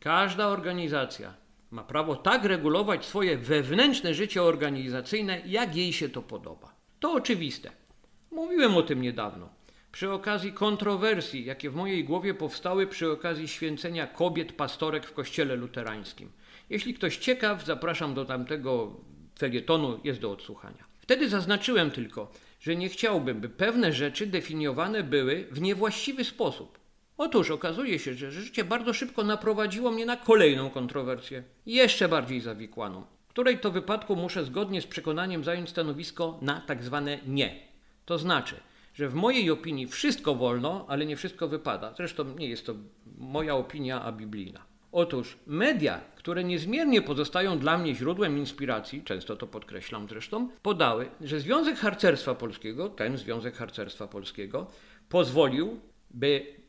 Każda organizacja ma prawo tak regulować swoje wewnętrzne życie organizacyjne, jak jej się to podoba. To oczywiste. Mówiłem o tym niedawno. Przy okazji kontrowersji, jakie w mojej głowie powstały przy okazji święcenia kobiet pastorek w kościele luterańskim. Jeśli ktoś ciekaw, zapraszam do tamtego felietonu, jest do odsłuchania. Wtedy zaznaczyłem tylko, że nie chciałbym, by pewne rzeczy definiowane były w niewłaściwy sposób. Otóż okazuje się, że życie bardzo szybko naprowadziło mnie na kolejną kontrowersję, jeszcze bardziej zawikłaną, której to wypadku muszę zgodnie z przekonaniem zająć stanowisko na tak zwane nie. To znaczy, że w mojej opinii wszystko wolno, ale nie wszystko wypada. Zresztą nie jest to moja opinia, a biblijna. Otóż media, które niezmiernie pozostają dla mnie źródłem inspiracji, często to podkreślam zresztą, podały, że Związek Harcerstwa Polskiego, ten Związek Harcerstwa Polskiego, pozwolił, by,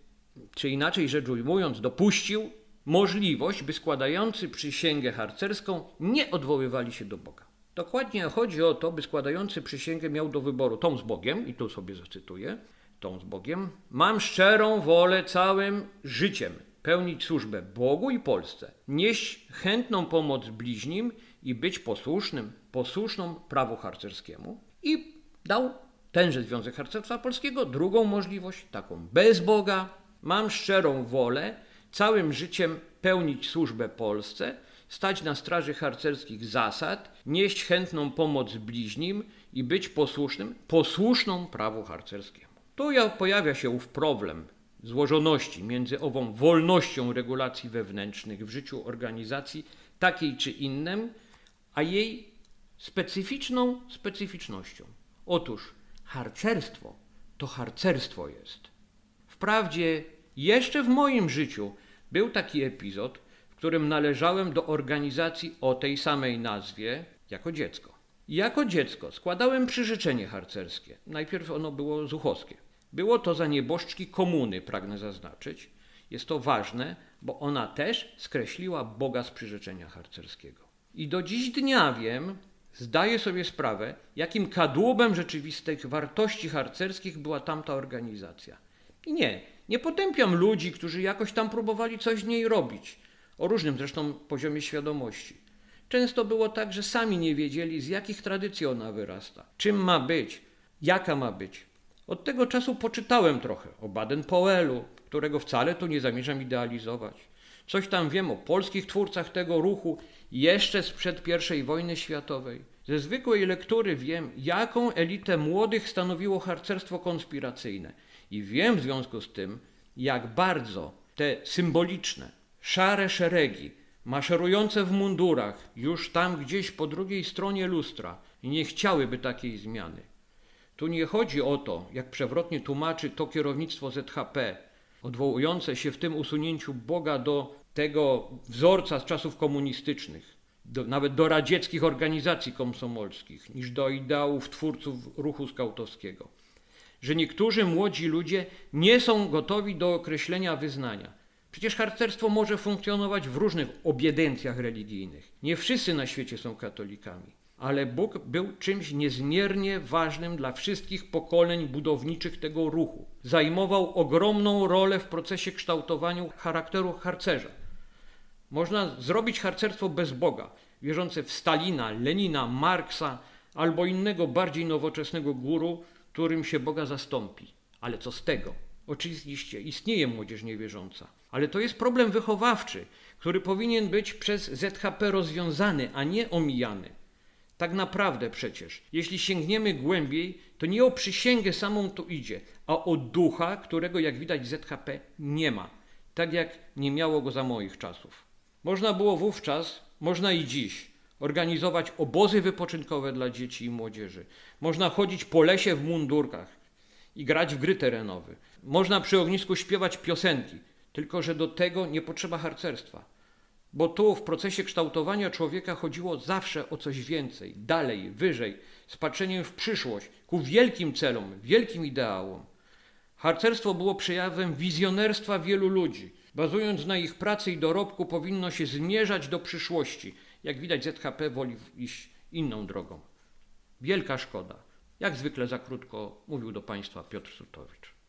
czy inaczej rzecz ujmując, dopuścił możliwość, by składający przysięgę harcerską nie odwoływali się do Boga. Dokładnie chodzi o to, by składający przysięgę miał do wyboru tą z Bogiem, i tu sobie zacytuję, tą z Bogiem, mam szczerą wolę całym życiem pełnić służbę Bogu i Polsce, nieść chętną pomoc bliźnim i być posłusznym, posłuszną prawu harcerskiemu. I dał tenże Związek Harcerstwa Polskiego drugą możliwość, taką bez Boga, mam szczerą wolę całym życiem pełnić służbę Polsce, stać na straży harcerskich zasad, nieść chętną pomoc bliźnim i być posłusznym, posłuszną prawu harcerskiemu. Tu pojawia się ów problem złożoności między ową wolnością regulacji wewnętrznych w życiu organizacji takiej czy innym, a jej specyficzną specyficznością. Otóż harcerstwo to harcerstwo jest. Wprawdzie jeszcze w moim życiu był taki epizod, w którym należałem do organizacji o tej samej nazwie jako dziecko. Jako dziecko składałem przyrzeczenie harcerskie. Najpierw ono było zuchowskie. Było to za nieboszczki komuny, pragnę zaznaczyć. Jest to ważne, bo ona też skreśliła Boga z przyrzeczenia harcerskiego. I do dziś dnia wiem, zdaję sobie sprawę, jakim kadłubem rzeczywistych wartości harcerskich była tamta organizacja. I nie, nie potępiam ludzi, którzy jakoś tam próbowali coś z niej robić, o różnym zresztą poziomie świadomości. Często było tak, że sami nie wiedzieli, z jakich tradycji ona wyrasta, czym ma być, jaka ma być. Od tego czasu poczytałem trochę o Baden-Powellu, którego wcale tu nie zamierzam idealizować. Coś tam wiem o polskich twórcach tego ruchu jeszcze sprzed I wojny światowej. Ze zwykłej lektury wiem, jaką elitę młodych stanowiło harcerstwo konspiracyjne. I wiem w związku z tym, jak bardzo te symboliczne, szare szeregi, maszerujące w mundurach, już tam gdzieś po drugiej stronie lustra, nie chciałyby takiej zmiany. Tu nie chodzi o to, jak przewrotnie tłumaczy to kierownictwo ZHP, odwołujące się w tym usunięciu Boga do tego wzorca z czasów komunistycznych, do, nawet do radzieckich organizacji komsomolskich, niż do ideałów twórców ruchu skautowskiego. Że niektórzy młodzi ludzie nie są gotowi do określenia wyznania. Przecież harcerstwo może funkcjonować w różnych obiedencjach religijnych. Nie wszyscy na świecie są katolikami ale Bóg był czymś niezmiernie ważnym dla wszystkich pokoleń budowniczych tego ruchu. Zajmował ogromną rolę w procesie kształtowania charakteru harcerza. Można zrobić harcerstwo bez Boga, wierzące w Stalina, Lenina, Marksa albo innego bardziej nowoczesnego guru, którym się Boga zastąpi. Ale co z tego? Oczywiście istnieje młodzież niewierząca, ale to jest problem wychowawczy, który powinien być przez ZHP rozwiązany, a nie omijany. Tak naprawdę przecież, jeśli sięgniemy głębiej, to nie o przysięgę samą tu idzie, a o ducha, którego jak widać ZHP nie ma, tak jak nie miało go za moich czasów. Można było wówczas, można i dziś, organizować obozy wypoczynkowe dla dzieci i młodzieży. Można chodzić po lesie w mundurkach i grać w gry terenowe. Można przy ognisku śpiewać piosenki, tylko że do tego nie potrzeba harcerstwa. Bo tu w procesie kształtowania człowieka chodziło zawsze o coś więcej, dalej, wyżej, z patrzeniem w przyszłość, ku wielkim celom, wielkim ideałom. Harcerstwo było przejawem wizjonerstwa wielu ludzi. Bazując na ich pracy i dorobku, powinno się zmierzać do przyszłości. Jak widać, ZHP woli iść inną drogą. Wielka szkoda. Jak zwykle za krótko mówił do Państwa Piotr Sutowicz.